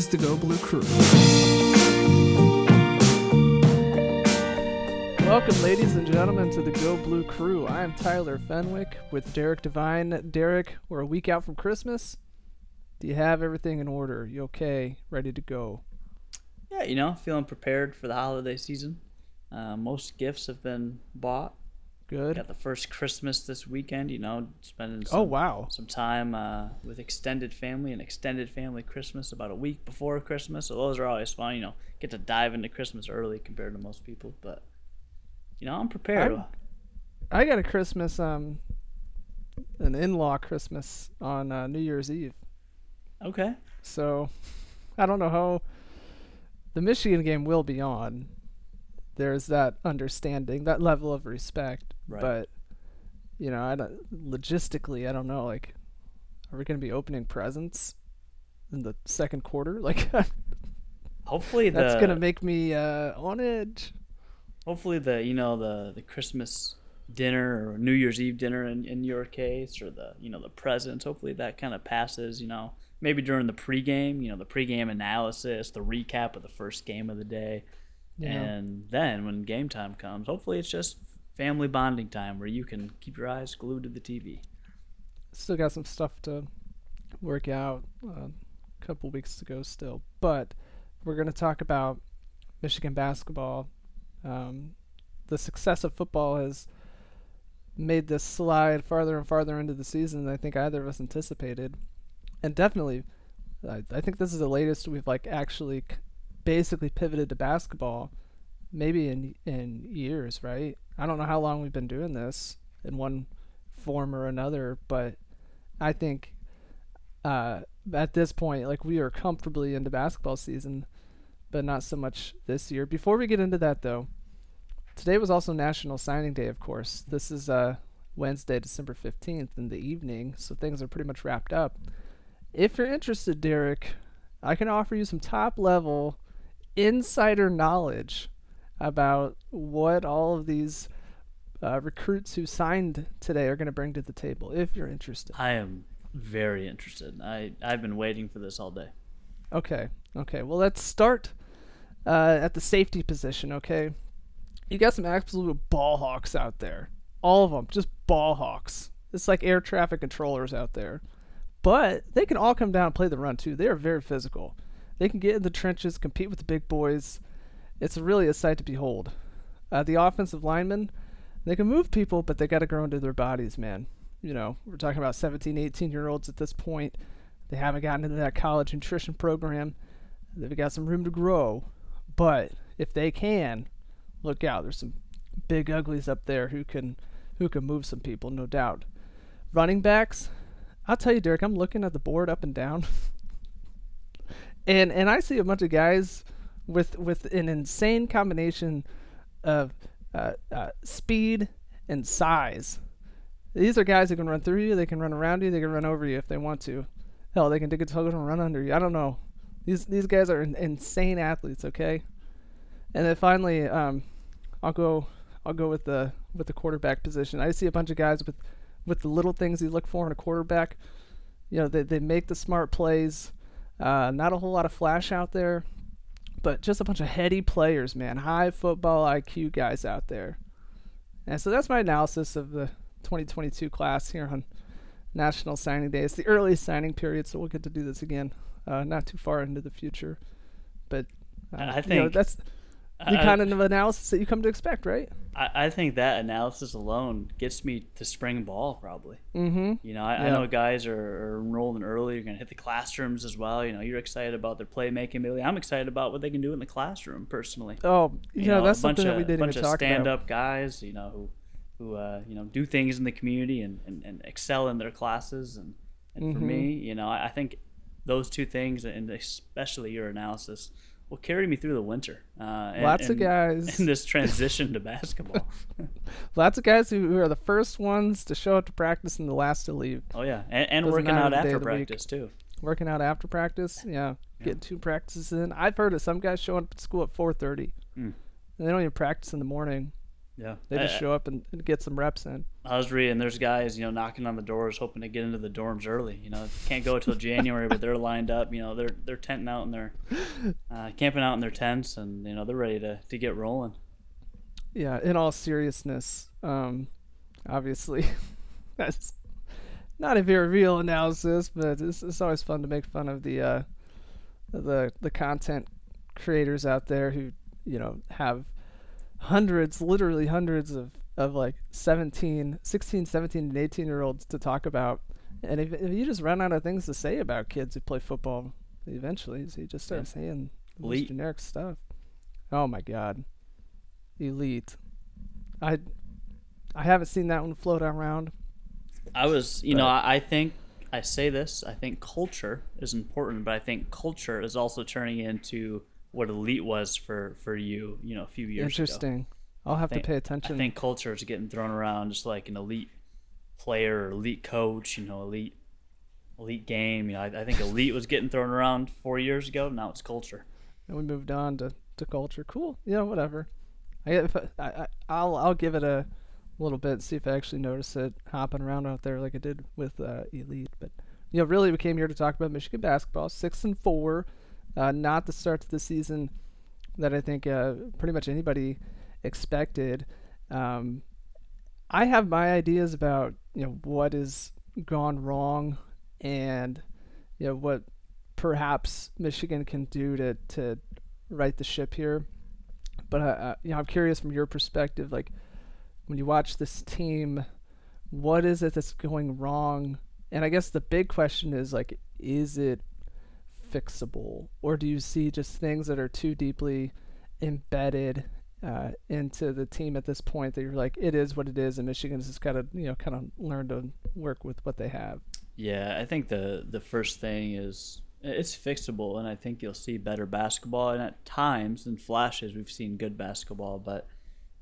is the Go Blue Crew. Welcome, ladies and gentlemen, to the Go Blue Crew. I am Tyler Fenwick with Derek Devine. Derek, we're a week out from Christmas. Do you have everything in order? You okay? Ready to go? Yeah, you know, feeling prepared for the holiday season. Uh, most gifts have been bought. Good. Got the first Christmas this weekend. You know, spending Oh, wow. some time uh, with extended family and extended family Christmas about a week before Christmas. So those are always fun. You know, get to dive into Christmas early compared to most people. But you know, I'm prepared. I'm- I got a Christmas, um, an in-law Christmas on uh, New Year's Eve. okay. So I don't know how the Michigan game will be on. There's that understanding, that level of respect. Right. But you know, I don't, logistically, I don't know. Like, are we going to be opening presents in the second quarter? Like, Hopefully that's going to make me uh, on edge. hopefully the you know the the Christmas dinner or New Year's Eve dinner in, in your case or the you know the presents hopefully that kind of passes you know maybe during the pregame you know the pregame analysis the recap of the first game of the day Yeah. and then when game time comes hopefully it's just family bonding time where you can keep your eyes glued to the TV Still got some stuff to work out. uh, A couple weeks to go still, but we're going to talk about Michigan basketball. Um, the success of football has made this slide farther and farther into the season than I think either of us anticipated, and definitely, I, I think this is the latest we've like actually c- basically pivoted to basketball, maybe in in years, right? I don't know how long we've been doing this in one form or another, but I think uh, at this point, like we are comfortably into basketball season, but not so much this year. Before we get into that, though, today was also National Signing Day, of course. This is uh, Wednesday, December 15th in the evening, so things are pretty much wrapped up. If you're interested, Derek, I can offer you some top level insider knowledge about what all of these uh, recruits who signed today are going to bring to the table if you're interested. I am very interested I I've been waiting for this all day Okay. Okay. Well, let's start uh, at the safety position. Okay. You got some absolute ball hawks out there. All of them, just ball hawks. It's like air traffic controllers out there. But they can all come down and play the run too. They are very physical. They can get in the trenches, compete with the big boys. It's really a sight to behold. Uh, the offensive linemen, they can move people, but they got to grow into their bodies, man. You know, we're talking about 17, 18 year olds at this point. They haven't gotten into that college nutrition program. They've got some room to grow. But if they can, look out. There's some big uglies up there who can who can move some people, no doubt. Running backs, I'll tell you, Derek, I'm looking at the board up and down. and and I see a bunch of guys with with an insane combination of uh, uh, speed and size. These are guys who can run through you, they can run around you, they can run over you if they want to. Hell, they can dig a toe and run under you. I don't know. These these guys are in, insane athletes. Okay. And then finally, um, I'll go I'll go with the with the quarterback position. I see a bunch of guys with with the little things you look for in a quarterback. You know, they they make the smart plays. Uh, not a whole lot of flash out there, but just a bunch of heady players, man. High football IQ guys out there. And so that's my analysis of the 2022 class here on National Signing Day. It's the early signing period, so we'll get to do this again, uh, not too far into the future. But uh, I you know, think- that's the I- kind of analysis that you come to expect, right? I, I think that analysis alone gets me to spring ball probably. Mm-hmm. You know, I, I know guys are, are enrolling early. You're going to hit the classrooms as well. You know, you're excited about their playmaking ability. I'm excited about what they can do in the classroom personally. Oh, you, know, that's a bunch something of, that we didn't bunch even of stand-up guys. You know, who who uh, you know do things in the community and, and, and excel in their classes. And and for Mhm. me, you know, I, I think those two things, and especially your analysis, will carry me through the winter. Uh, and, Lots of guys. in this transition to basketball. Lots of guys who, who are the first ones to show up to practice and the last to leave. Oh yeah, and, and working out after of the week. practice too. Working out after practice, yeah, getting two practices in. I've heard of some guys showing up at school at 4:30, Mm. and they don't even practice in the morning. Yeah, They just I- show up and, and get some reps in. I was reading there's guys, you know, knocking on the doors hoping to get into the dorms early. You know, can't go until January, but they're lined up. You know, they're they're tenting out in their uh, camping out in their tents, and you know they're ready to, to get rolling. Yeah, in all seriousness, um, obviously, that's not a very real analysis, but it's, it's always fun to make fun of the uh, the the content creators out there who you know have hundreds, literally hundreds of of like 17, 16, 17, and 18 year olds to talk about. And if, if you just run out of things to say about kids who play football, eventually, so you just start Yeah. saying Elite. generic stuff. Oh my god, elite! I I haven't seen that one float around. I was, you know, I, I think I say this. I think culture is important, but I think culture is also turning into what elite was for for you, you know, a few years ago. Interesting. I'll have think- to pay attention. I think culture is getting thrown around just like an elite player, or elite coach, you know, elite elite game. You know, I, I think elite was getting thrown around four years ago. Now it's culture. and we moved on to, to culture. Cool. Yeah, whatever. I, if I, I I'll I'll give it a little bit see if I actually notice it hopping around out there like I did with uh, elite. But you know, really, we came here to talk about Michigan basketball. Six and four, uh, not the start to the season that I think uh, pretty much anybody expected. Um, I have my ideas about you know what has gone wrong and you know what perhaps Michigan can do to to right the ship here. But uh, uh, you know, I'm curious from your perspective, like when you watch this team, what is it that's going wrong? And I guess the big question is like, is it fixable, or do you see just things that are too deeply embedded uh, into the team at this point that you're like, it is what it is, and Michigan's just got to you know kind of learn to work with what they have. Yeah, I think the the first thing is it's fixable, and I think you'll see better basketball. And at times, in flashes, we've seen good basketball, but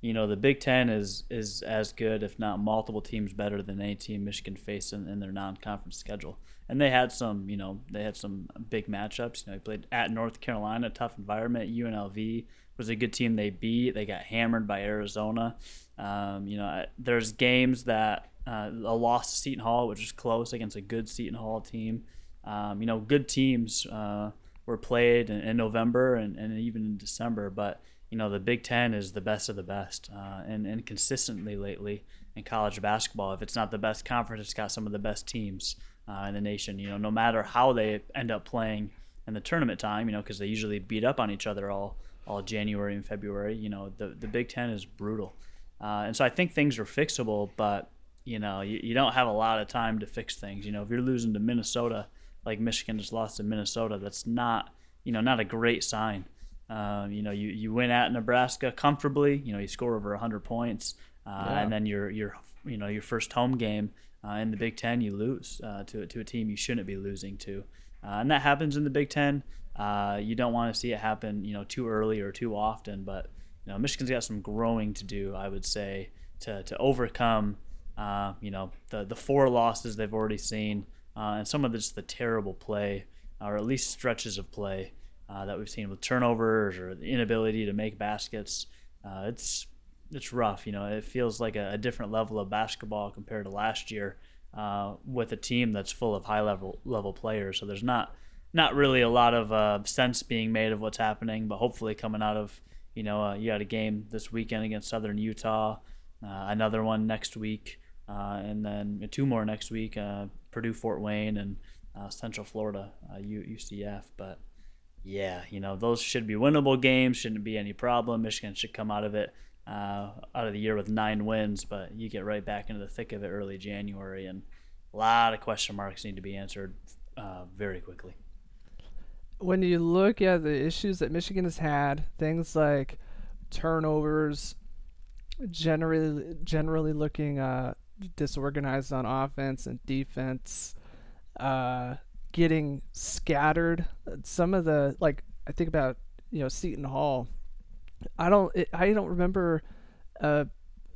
you know the Big Ten is is as good, if not multiple teams better than any team Michigan faced in, in their non-conference schedule. And they had some, you know, they had some big matchups. You know, they played at North Carolina, tough environment. UNLV was a good team. They beat. They got hammered by Arizona. Um, you know, there's games that uh, a loss to Seton Hall, which is close against a good Seton Hall team. Um, you know, good teams uh, were played in, in November and, and even in December, but you know the Big Ten is the best of the best, uh, and and consistently lately in college basketball, if it's not the best conference, it's got some of the best teams uh, in the nation. You know, no matter how they end up playing in the tournament time, you know, because they usually beat up on each other all all January and February. You know, the the Big Ten is brutal, uh, and so I think things are fixable, but you know, you, you don't have a lot of time to fix things. You know, if you're losing to Minnesota, like Michigan just lost to Minnesota, that's not you know not a great sign. Um, you know, you, you win at Nebraska comfortably. You know, you score over 100 points, uh, Yeah. and then your your you know your first home game uh, in the Big Ten, you lose uh, to to a team you shouldn't be losing to, uh, and that happens in the Big Ten. Uh, you don't want to see it happen, you know, too early or too often. But you know, Michigan's got some growing to do, I would say, to to overcome, uh, you know, the the four losses they've already seen, and some of just the terrible play, or at least stretches of play that we've seen with turnovers or the inability to make baskets. It's it's rough. You know, it feels like a, a different level of basketball compared to last year uh, with a team that's full of high level level players. So there's not not really a lot of uh, sense being made of what's happening. But hopefully, coming out of you know, uh, you had a game this weekend against Southern Utah, uh, another one next week, uh, and then two more next week: uh, Purdue, Fort Wayne, and Central Florida, UCF. But yeah, you know, those should be winnable games. Shouldn't be any problem. Michigan should come out of it uh, out of the year with nine wins, but you get right back into the thick of it early January, and a lot of question marks need to be answered uh, very quickly. when you look at the issues that Michigan has had, things like turnovers, generally generally looking uh, disorganized on offense and defense, uh, getting scattered. Some of the like I think about you know Seton Hall. I don't it, I don't remember a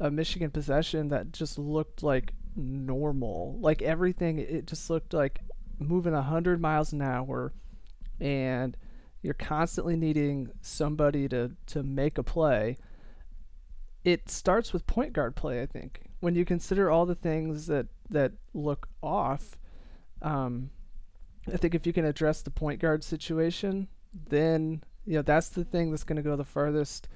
a Michigan possession that just looked like normal. Like everything, it just looked like moving a hundred miles an hour and you're constantly needing somebody to, to make a play. it starts with point guard play. I think when you consider all the things that that look off, um, I think if you can address the point guard situation, then you know that's the thing that's going to go the furthest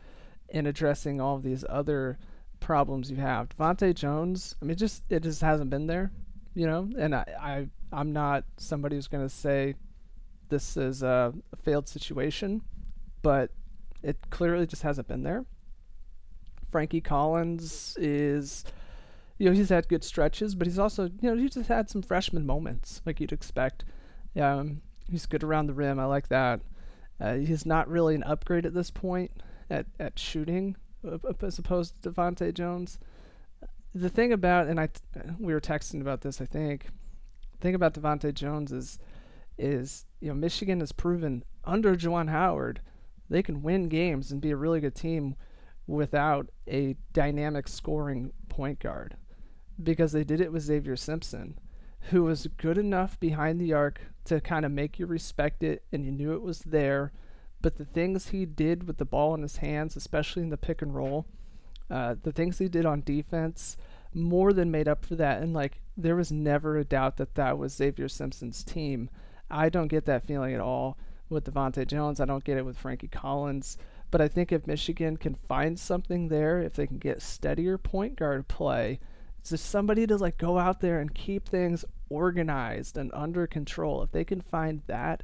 in addressing all of these other problems you have. DeVante' Jones, I mean, just it just hasn't been there, you know. And I, I I'm not somebody who's going to say this is a, a failed situation, but it clearly just hasn't been there. Frankie Collins is, you know, he's had good stretches, but he's also, you know, he's just had some freshman moments like you'd expect. Um, he's good around the rim. I like that. Uh, he's not really an upgrade at this point at, at shooting as opposed to DeVante' Jones. The thing about, and I, we were texting about this, I think. The thing about DeVante' Jones is, is you know, Michigan has proven under Juwan Howard they can win games and be a really good team without a dynamic scoring point guard because they did it with Xavier Simpson, who was good enough behind the arc to kind of make you respect it and you knew it was there. But the things he did with the ball in his hands, especially in the pick and roll, uh, the things he did on defense, more than made up for that. And like, there was never a doubt that that was Xavier Simpson's team. I don't get that feeling at all with DeVante' Jones. I don't get it with Frankie Collins. But I think if Michigan can find something there, if they can get steadier point guard play, just somebody to like go out there and keep things organized and under control. If they can find that,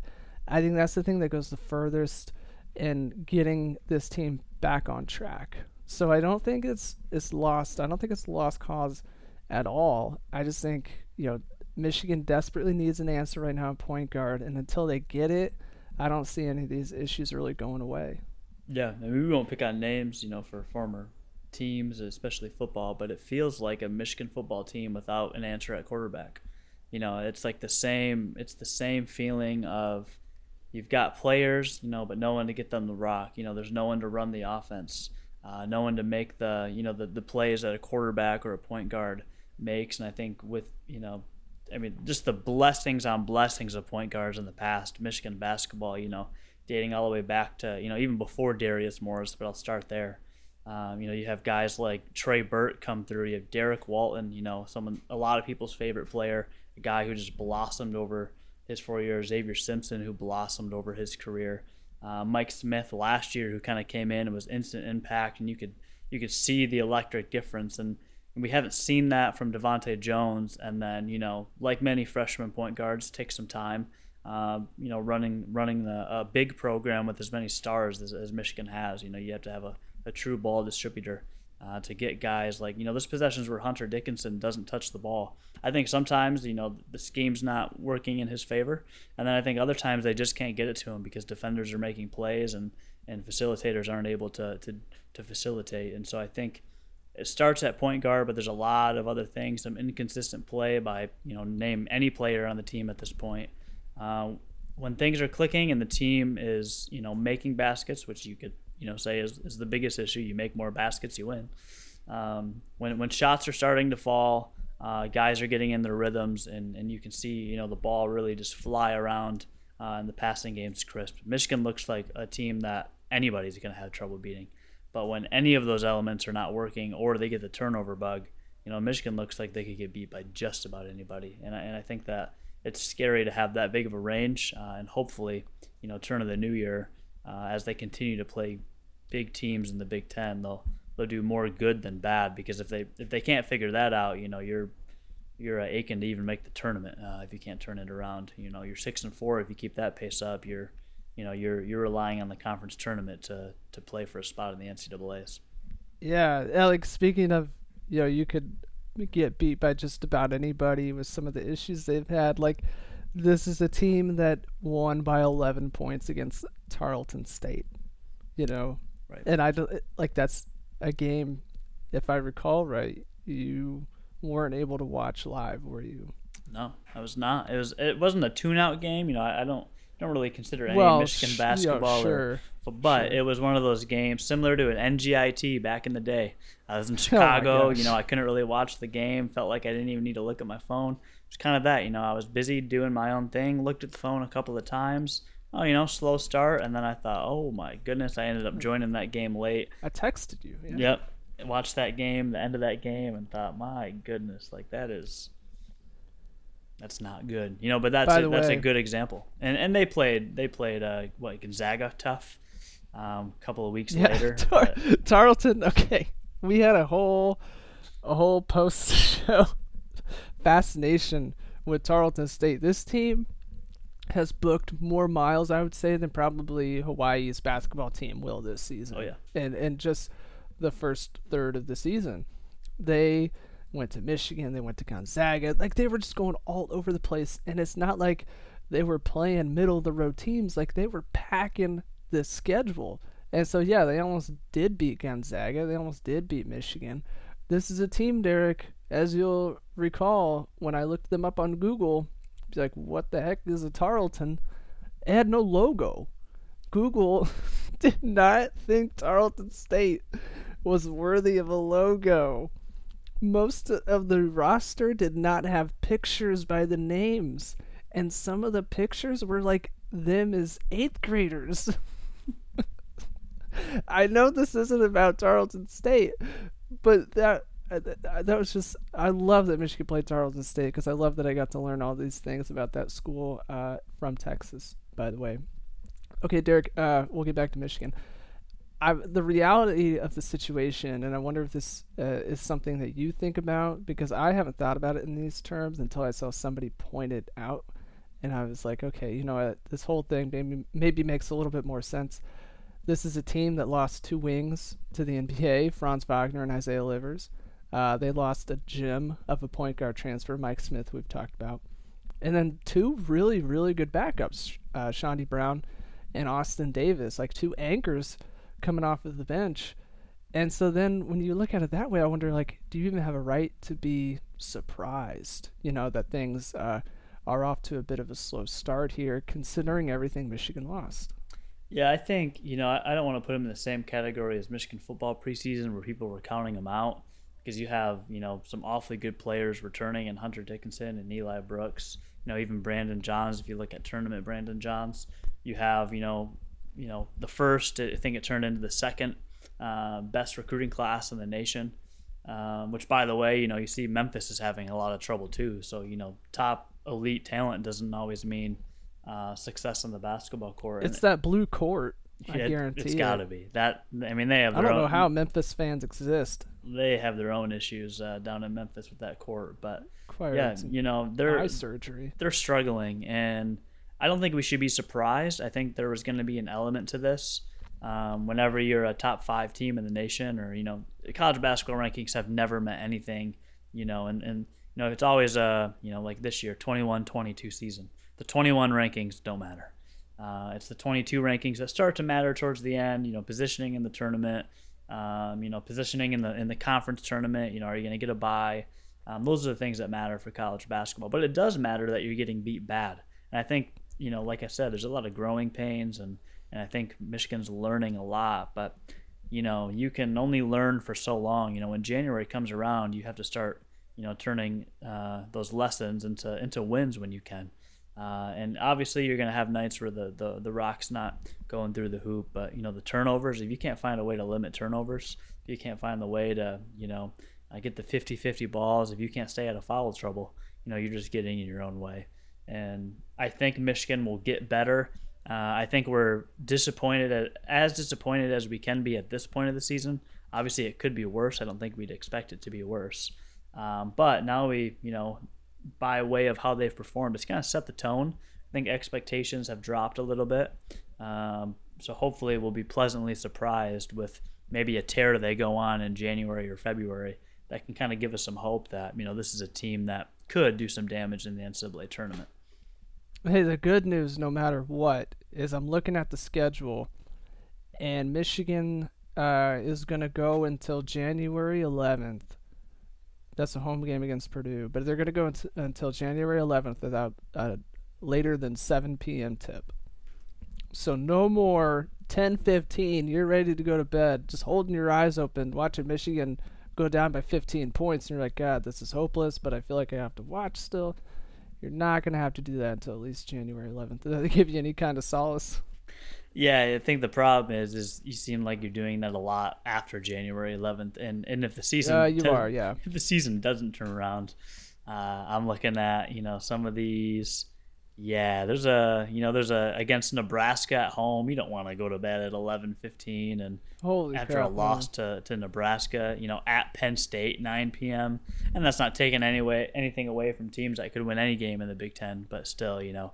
I think that's the thing that goes the furthest in getting this team back on track. So I don't think it's it's lost. I don't think it's lost cause at all. I just think, you know, Michigan desperately needs an answer right now at point guard and until they get it, I don't see any of these issues really going away. Yeah, I mean, we won't pick on names, you know, for former teams, especially football, but it feels like a Michigan football team without an answer at quarterback. You know, it's like the same. It's the same feeling of you've got players, you know, but no one to get them the rock. You know, there's no one to run the offense, uh, no one to make the you know the the plays that a quarterback or a point guard makes. And I think with you know, I mean, just the blessings on blessings of point guards in the past, Michigan basketball. You know dating all the way back to you know even before Darius Morris, but I'll start there. Um, you know, you have guys like Trey Burke come through. You have Derrick Walton. You know, someone a lot of people's favorite player, a guy who just blossomed over his four years. Xavier Simpson, who blossomed over his career. Uh, Mike Smith last year, who kind of came in and was instant impact, and you could you could see the electric difference. And, and we haven't seen that from DeVante' Jones. And then you know, like many freshman point guards, take some time uh, you know, running running the, a big program with as many stars as, as Michigan has. You know, you have to have a, a true ball distributor uh, to get guys like you know there's possessions where Hunter Dickinson doesn't touch the ball. I think sometimes you know the scheme's not working in his favor, and then I think other times they just can't get it to him because defenders are making plays and and facilitators aren't able to to to facilitate. And so I think it starts at point guard, but there's a lot of other things, some inconsistent play by you know name any player on the team at this point. Uh, when things are clicking and the team is, you know, making baskets, which you could, you know, say is, is the biggest issue, you make more baskets, you win. Um, when, when shots are starting to fall, uh, guys are getting in their rhythms, and, and you can see, you know, the ball really just fly around uh, and the passing game's crisp. Michigan looks like a team that anybody's going to have trouble beating. But when any of those elements are not working or they get the turnover bug, you know, Michigan looks like they could get beat by just about anybody. And I, and I think that it's scary to have that big of a range. Uh, and hopefully, you know, turn of the new year, uh, as they continue to play big teams in the Big Ten, they'll they'll do more good than bad. Because if they if they can't figure that out, you know, you're you're uh, aching to even make the tournament uh, if you can't turn it around. You know, you're six and four if you keep that pace up. You're you know you're you're relying on the conference tournament to to play for a spot in the NCAA's. Yeah, Alex. Speaking of, you know, you could get beat by just about anybody with some of the issues they've had. Like, this is a team that won by 11 points against Tarleton State, you know? Right. And I like, that's a game, if I recall right, you weren't able to watch live, were you? No, I was not. It was. It wasn't a tune-out game. You know, I, I don't don't really consider any well, Michigan basketball. Yeah, sure, or, but sure. it was one of those games similar to an NGIT back in the day. I was in oh Chicago. Oh you know, I couldn't really watch the game. Felt like I didn't even need to look at my phone. It was kind of that. You know, I was busy doing my own thing. Looked at the phone a couple of times. Oh, you know, slow start, and then I thought, oh my goodness, I ended up joining that game late. I texted you. Yeah. Yep. watched that game, the end of that game, and thought, my goodness, like that is that's not good, you know. But that's a, that's a good example. And and they played they played uh, what Gonzaga tough. Um, a couple of weeks yeah, later, Tar- Tarleton. Okay, we had a whole a whole post show fascination with Tarleton State. This team has booked more miles, I would say, than probably Hawaii's basketball team will this season. Oh yeah, and and just the first third of the season, they went to Michigan, they went to Gonzaga, like they were just going all over the place, and it's not like they were playing middle of the road teams, like they were packing the schedule. And so yeah, they almost did beat Gonzaga, they almost did beat Michigan. This is a team, Derek, as you'll recall, when I looked them up on Google, like, what the heck is a Tarleton? It had no logo. Google did not think Tarleton State was worthy of a logo. Most of the roster did not have pictures by the names, and some of the pictures were like them as eighth graders. I know this isn't about Tarleton State, but that that was just I love that Michigan played Tarleton State because I love that I got to learn all these things about that school uh, from Texas. By the way, okay, Derek, uh, we'll get back to Michigan. I, the reality of the situation, and I wonder if this uh, is something that you think about because I haven't thought about it in these terms until I saw somebody point it out, and I was like, okay, you know what, this whole thing maybe maybe makes a little bit more sense. This is a team that lost two wings to the NBA, Franz Wagner and Isaiah Livers. Uh, they lost a gem of a point guard transfer, Mike Smith, we've talked about. And then two really, really good backups, uh, Chaundee Brown and Austin Davis, like two anchors coming off of the bench. And so then when you look at it that way, I wonder, like, do you even have a right to be surprised, you know, that things uh, are off to a bit of a slow start here, considering everything Michigan lost? Yeah, I think, you know, I, I don't want to put them in the same category as Michigan football preseason where people were counting them out because you have you know some awfully good players returning and Hunter Dickinson and Eli Brooks. You know even Brandon Johns. If you look at tournament Brandon Johns, you have you know you know the first. I think it turned into the second uh, best recruiting class in the nation. Um, which by the way, you know you see Memphis is having a lot of trouble too. So you know top elite talent doesn't always mean uh, success on the basketball court. It's and that blue court. I yeah, guarantee it's got to be that. I mean, they have. I don't own, know how Memphis fans exist they have their own issues uh, down in Memphis with that court. But Quite yeah, you know they're eye surgery. They're struggling, and I don't think we should be surprised. I think there was going to be an element to this. Um, whenever you're a top five team in the nation, or you know, college basketball rankings have never meant anything. You know, and and you know it's always a you know like this year 21-22 season. The 21 rankings don't matter. Uh, it's the 22 rankings that start to matter towards the end. You know, positioning in the tournament um, you know, positioning in the in the conference tournament. You know, are you going to get a bye? Um, those are the things that matter for college basketball. But it does matter that you're getting beat bad. And I think, you know, like I said, there's a lot of growing pains, and and I think Michigan's learning a lot. But you know, you can only learn for so long. You know, when January comes around, you have to start, you know, turning uh, those lessons into into wins when you can. Uh, and obviously, you're going to have nights where the, the, the rock's not going through the hoop. But, you know, the turnovers, if you can't find a way to limit turnovers, if you can't find the way to, you know, uh, get the 50 50 balls, if you can't stay out of foul trouble, you know, you're just getting in your own way. And I think Michigan will get better. Uh, I think we're disappointed, at, as disappointed as we can be at this point of the season. Obviously, it could be worse. I don't think we'd expect it to be worse. Um, but now we, you know, by way of how they've performed. It's kind of set the tone. I think expectations have dropped a little bit. Um, so hopefully we'll be pleasantly surprised with maybe a tear they go on in January or February that can kind of give us some hope that you know this is a team that could do some damage in the NCAA tournament. Hey, the good news, no matter what, is I'm looking at the schedule, and Michigan uh, is going to go until January 11th that's a home game against Purdue, but they're going to go until January 11th without a later than 7 p.m. tip. So no more 10-15. You're ready to go to bed, just holding your eyes open, watching Michigan go down by 15 points, and you're like, God, this is hopeless. But I feel like I have to watch still. You're not going to have to do that until at least January 11th. Did that give you any kind of solace? Yeah, I think the problem is is you seem like you're doing that a lot after January 11th, and and if the season Uh, you are, yeah. if the season doesn't turn around, uh, I'm looking at you know some of these. Yeah, there's a you know there's a against Nebraska at home. You don't want to go to bed at 11:15 and Holy after crap, a loss to, to Nebraska, you know, at Penn State, 9 p.m. And that's not taking any way, anything away from teams that could win any game in the Big Ten, but still, you know,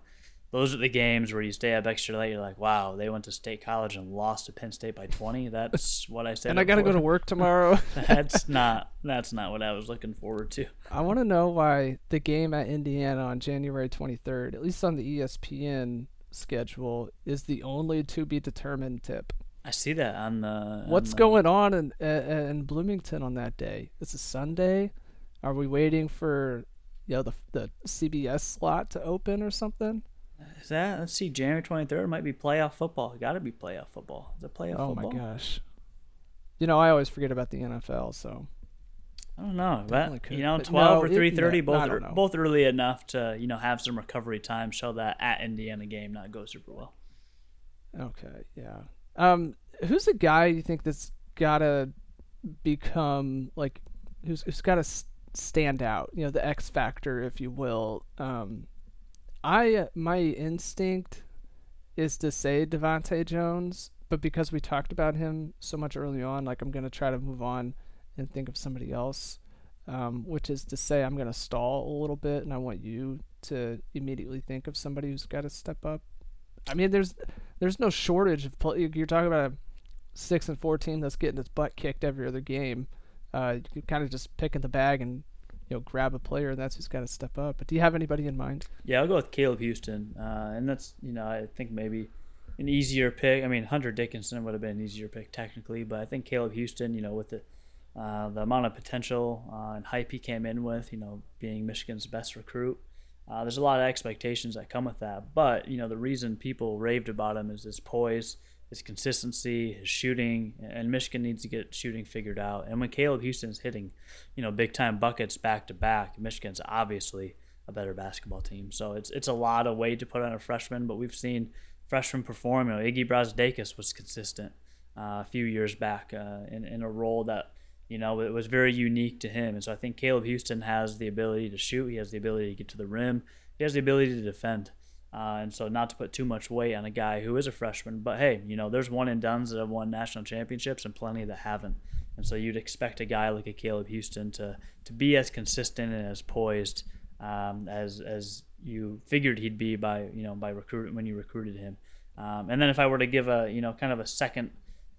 those are the games where you stay up extra late. You're like, wow, they went to State College and lost to Penn State by 20. That's what I said. And I got to go to work tomorrow. that's not that's not what I was looking forward to. I want to know why the game at Indiana on January 23rd, at least on the ESPN schedule, is the only to be determined tip. I see that on the. on What's the- going on in in Bloomington on that day? It's a Sunday. Are we waiting for you know the the CBS slot to open or something? Is that? Let's see. January 23rd might be playoff football. Got to be playoff football. Is it playoff oh football? my gosh. You know, I always forget about the NFL, so I don't know. Definitely But could. you know, twelve no, or three thirty, yeah, both I are, both early enough to you know have some recovery time, so that at Indiana game not go super well. Okay, yeah. Um, who's the guy you think that's gotta become like, who's who's gotta stand out? You know, the X factor, if you will. Um, I my instinct is to say DeVante' Jones, but because we talked about him so much early on, like I'm gonna try to move on and think of somebody else. Um, which is to say, I'm gonna stall a little bit, and I want you to immediately think of somebody who's got to step up. I mean, there's there's no shortage of. You're talking about a six and four team that's getting its butt kicked every other game. Uh, you kind of just pick in the bag and you know grab a player, and that's who's got to step up. But do you have anybody in mind? Yeah, I'll go with Caleb Houston, uh, and that's you know I think maybe an easier pick. I mean, Hunter Dickinson would have been an easier pick technically, but I think Caleb Houston, you know, with the uh, the amount of potential uh, and hype he came in with, you know, being Michigan's best recruit. Uh, there's a lot of expectations that come with that, but you know the reason people raved about him is his poise, his consistency, his shooting, and Michigan needs to get shooting figured out. And when Caleb Houston's hitting, you know, big time buckets back to back, Michigan's obviously a better basketball team. So it's it's a lot of weight to put on a freshman, but we've seen freshmen perform. You know, Iggy Brazdeikis was consistent uh, a few years back uh, in in a role that you know it was very unique to him. And so I think Caleb Houston has the ability to shoot. He has the ability to get to the rim. He has the ability to defend. Uh, and so not to put too much weight on a guy who is a freshman, but hey, you know, there's one and dones that have won national championships and plenty that haven't. And so you'd expect a guy like a Caleb Houston to to be as consistent and as poised um, as as you figured he'd be by you know by recruit when you recruited him. Um, and then if I were to give a you know kind of a second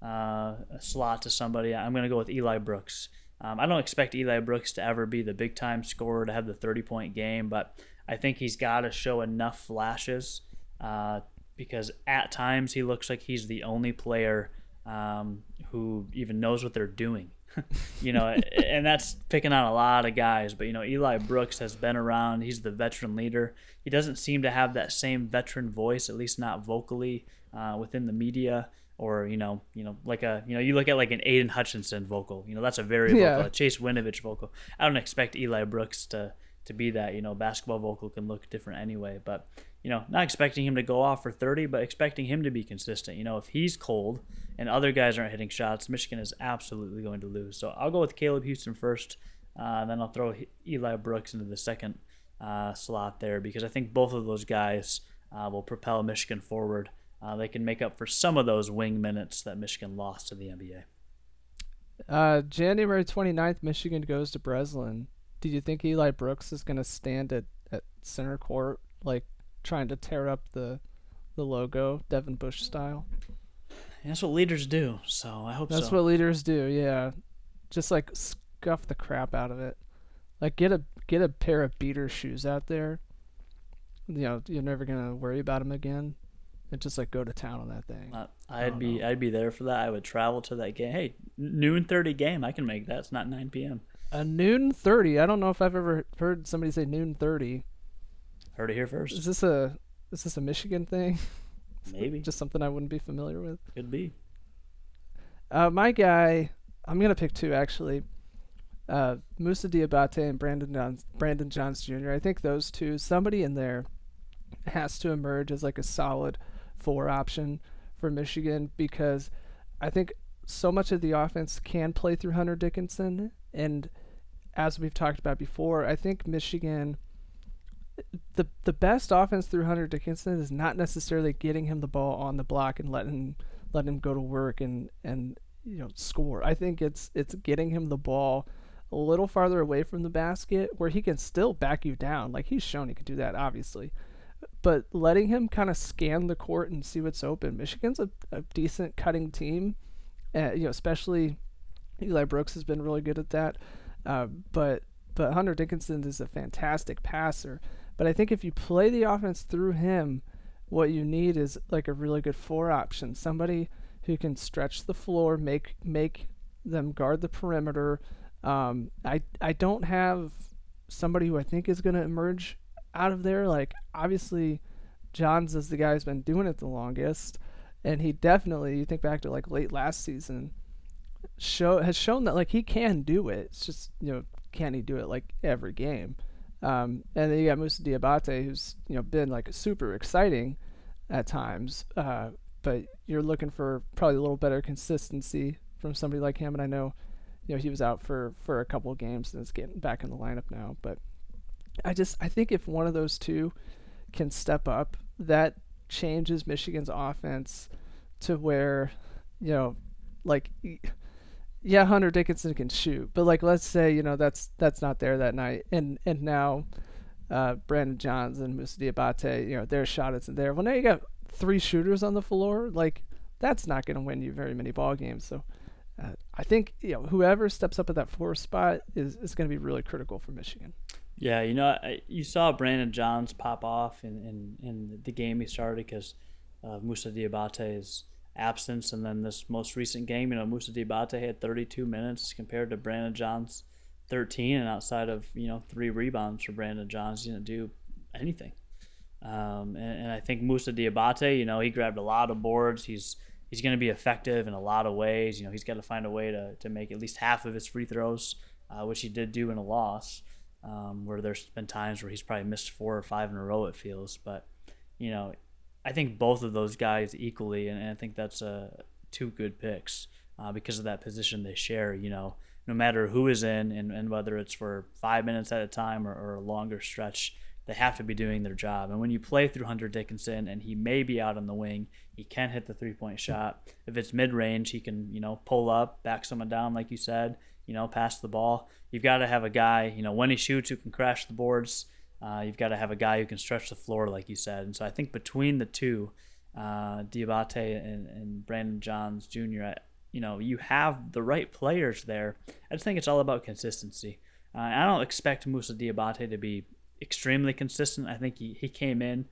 uh, a slot to somebody, I'm going to go with Eli Brooks. Um, I don't expect Eli Brooks to ever be the big time scorer to have the 30 point game, but I think he's got to show enough flashes uh, because at times he looks like he's the only player um, who even knows what they're doing. you know, and that's picking on a lot of guys. But you know, Eli Brooks has been around. He's the veteran leader. He doesn't seem to have that same veteran voice, at least not vocally uh, within the media. Or you know, you know, like a you know, you look at like an Aidan Hutchinson vocal. You know, that's a very Yeah. vocal. A Chase Winovich vocal. I don't expect Eli Brooks to to be that. You know, basketball vocal can look different anyway. But you know, not expecting him to go off for 30, but expecting him to be consistent. You know, if he's cold and other guys aren't hitting shots, Michigan is absolutely going to lose. So I'll go with Caleb Houston first, uh, then I'll throw Eli Brooks into the second uh, slot there because I think both of those guys uh, will propel Michigan forward. Uh, they can make up for some of those wing minutes that Michigan lost to the NBA. Uh, January 29th, Michigan goes to Breslin. Do you think Eli Brooks is going to stand at, at center court, like trying to tear up the the logo, Devin Bush style? That's what leaders do. So I hope That's so. what leaders do. Yeah, just like scuff the crap out of it. Like get a get a pair of beater shoes out there. You know you're never gonna worry about them again, and just like go to town on that thing. Uh, I I'd be know. I'd be there for that. I would travel to that game. Hey, noon thirty game. I can make that. It's not nine p.m. A noon thirty. I don't know if I've ever heard somebody say noon thirty. Heard it here first. Is this a is this a Michigan thing? Maybe Just something I wouldn't be familiar with. could be. Uh, my guy, I'm gonna pick two actually. Uh, Moussa Diabate and Brandon Johns, Brandon Johns Jr. I think those two, somebody in there, has to emerge as like a solid four option for Michigan because I think so much of the offense can play through Hunter Dickinson. And as we've talked about before, I think Michigan the the best offense through Hunter Dickinson is not necessarily getting him the ball on the block and letting let him go to work and and you know score. I think it's it's getting him the ball a little farther away from the basket where he can still back you down. Like he's shown he can do that, obviously. But letting him kind of scan the court and see what's open. Michigan's a, a decent cutting team, uh, you know, especially Eli Brooks has been really good at that. Uh, but but Hunter Dickinson is a fantastic passer. But I think if you play the offense through him, what you need is like a really good four option, somebody who can stretch the floor, make make them guard the perimeter. Um, I I don't have somebody who I think is going to emerge out of there. Like obviously, Johns is the guy who's been doing it the longest, and he definitely. You think back to like late last season, show has shown that like he can do it. It's just you know can he do it like every game? Um, and then you got Moussa Diabate, who's you know been like super exciting at times, uh, but you're looking for probably a little better consistency from somebody like him. And I know, you know, he was out for for a couple of games and is getting back in the lineup now. But I just I think if one of those two can step up, that changes Michigan's offense to where, you know, like yeah, Hunter Dickinson can shoot, but like let's say you know that's that's not there that night, and and now uh, Brandon Johns and Moussa Diabate, you know their shot isn't there. Well, now you got three shooters on the floor. Like that's not going to win you very many ball games. So uh, I think you know whoever steps up at that four spot is is going to be really critical for Michigan. Yeah, you know, I, you saw Brandon Johns pop off in in, in the game he started because uh, Diabate Diabate's absence. And then this most recent game, you know, Moussa Diabate had 32 minutes compared to Brandon Johns 13. And outside of, you know, three rebounds for Brandon Johns, didn't do anything. Um, and, and, I think Moussa Diabate, you know, he grabbed a lot of boards. He's he's going to be effective in a lot of ways. You know, he's got to find a way to, to make at least half of his free throws, uh, which he did do in a loss, um, where there's been times where he's probably missed four or five in a row, it feels. But, you know, I think both of those guys equally, and, and I think that's uh, two good picks uh, because of that position they share. You know, no matter who is in, and, and whether it's for five minutes at a time or, or a longer stretch, they have to be doing their job. And when you play through Hunter Dickinson, and he may be out on the wing, he can hit the three point shot. If it's mid range, he can you know pull up, back someone down, like you said. You know, pass the ball. You've got to have a guy, you know, when he shoots, who can crash the boards uh, you've got to have a guy who can stretch the floor, like you said. And so I think between the two, uh, Diabate and, and Brandon Johns Jr., I, you know, you have the right players there. I just think it's all about consistency. Uh, I don't expect Moussa Diabate to be extremely consistent. I think he, he came in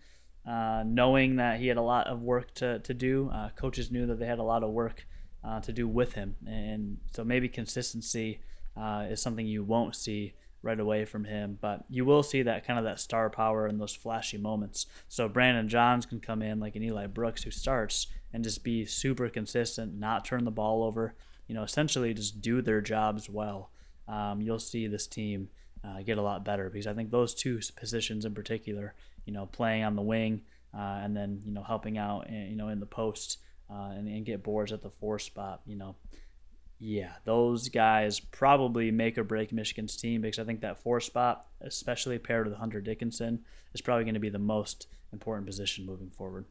uh, knowing that he had a lot of work to, to do. Uh, coaches knew that they had a lot of work uh, to do with him. And so maybe consistency uh, is something you won't see right away from him. But you will see that kind of that star power in those flashy moments. So Brandon Johns can come in like an Eli Brooks who starts and just be super consistent, not turn the ball over. You know, essentially just do their jobs well. Um, you'll see this team uh, get a lot better because I think those two positions in particular, you know, playing on the wing uh, and then you know helping out, eh, you know, in the post uh, and, and get boards at the four spot. You know, yeah, those guys probably make or break Michigan's team because I think that four spot, especially paired with Hunter Dickinson, is probably going to be the most important position moving forward.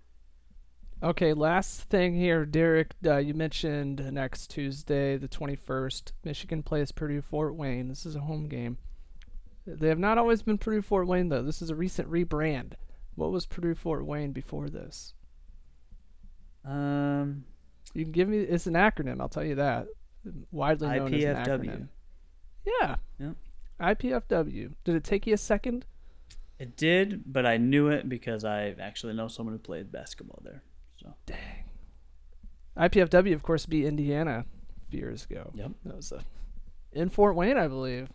Okay, last thing here, Derek. Uh, you mentioned next Tuesday, the 21st, Michigan plays Purdue Fort Wayne. This is a home game. They have not always been Purdue Fort Wayne, though. This is a recent rebrand. What was Purdue Fort Wayne before this? Um, you can give me. It's an acronym. I'll tell you that widely known IPFW. as an acronym. Yeah. Yeah. IPFW. Did it take you a second? It did, but I knew it because I actually know someone who played basketball there. So dang. IPFW, of course, beat Indiana a few years ago. Yep. That was a, in Fort Wayne, I believe.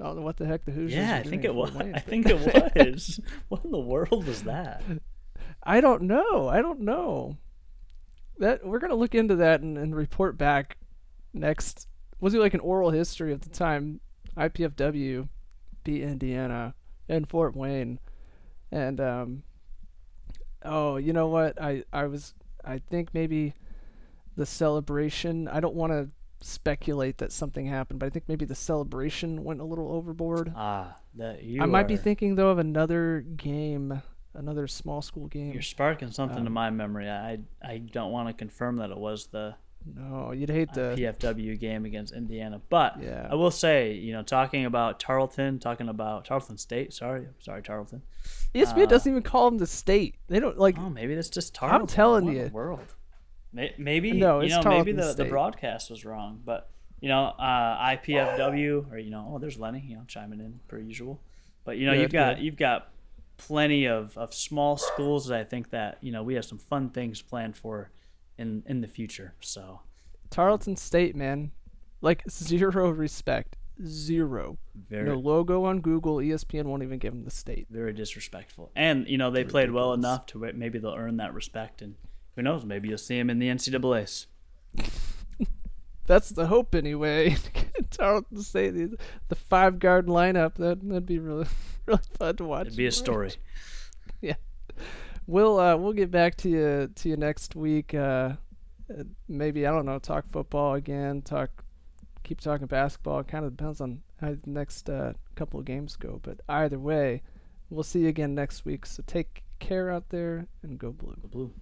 I don't know what the heck the Hoosiers. Yeah, I think it was. I think it was. what in the world was that? I don't know. I don't know. That we're gonna look into that and, and report back next was it like an oral history of the time IPFW beat Indiana in Fort Wayne, and um, oh, you know what? I I was I think maybe the celebration. I don't want to speculate that something happened, but I think maybe the celebration went a little overboard. Ah, that you I might be thinking though of another game, another small school game. You're sparking something to Um, my memory. I I don't want to confirm that it was the No, you'd hate the PFW game against Indiana, but yeah. I will say, you know, talking about Tarleton, talking about Tarleton State. Sorry, sorry, Tarleton. ESPN uh, doesn't even call them the state. They don't like. Oh, maybe that's just Tarleton. I'm telling What you. the world. Maybe No, you know maybe Tarleton the, the State. broadcast was wrong, but you know uh, IPFW or you know oh there's Lenny you know chiming in per usual, but you know Good, you've got good. you've got plenty of, of small schools that I think that you know we have some fun things planned for in in the future. So Tarleton State, man, like zero respect, zero. very No logo on Google. ESPN won't even give them the state. very disrespectful, and you know they played well enough to maybe they'll earn that respect, and who knows maybe you'll see them in the NCAA's. That's the hope anyway. Tarleton State, the, the five guard lineup. That that'd be really really fun to watch. It'd be a story. We'll uh we'll get back to you to you next week. Uh, maybe I don't know. Talk football again. Talk. Keep talking basketball. Kind of depends on how the next uh, couple of games go. But either way, we'll see you again next week. So take care out there and go blue. Blue.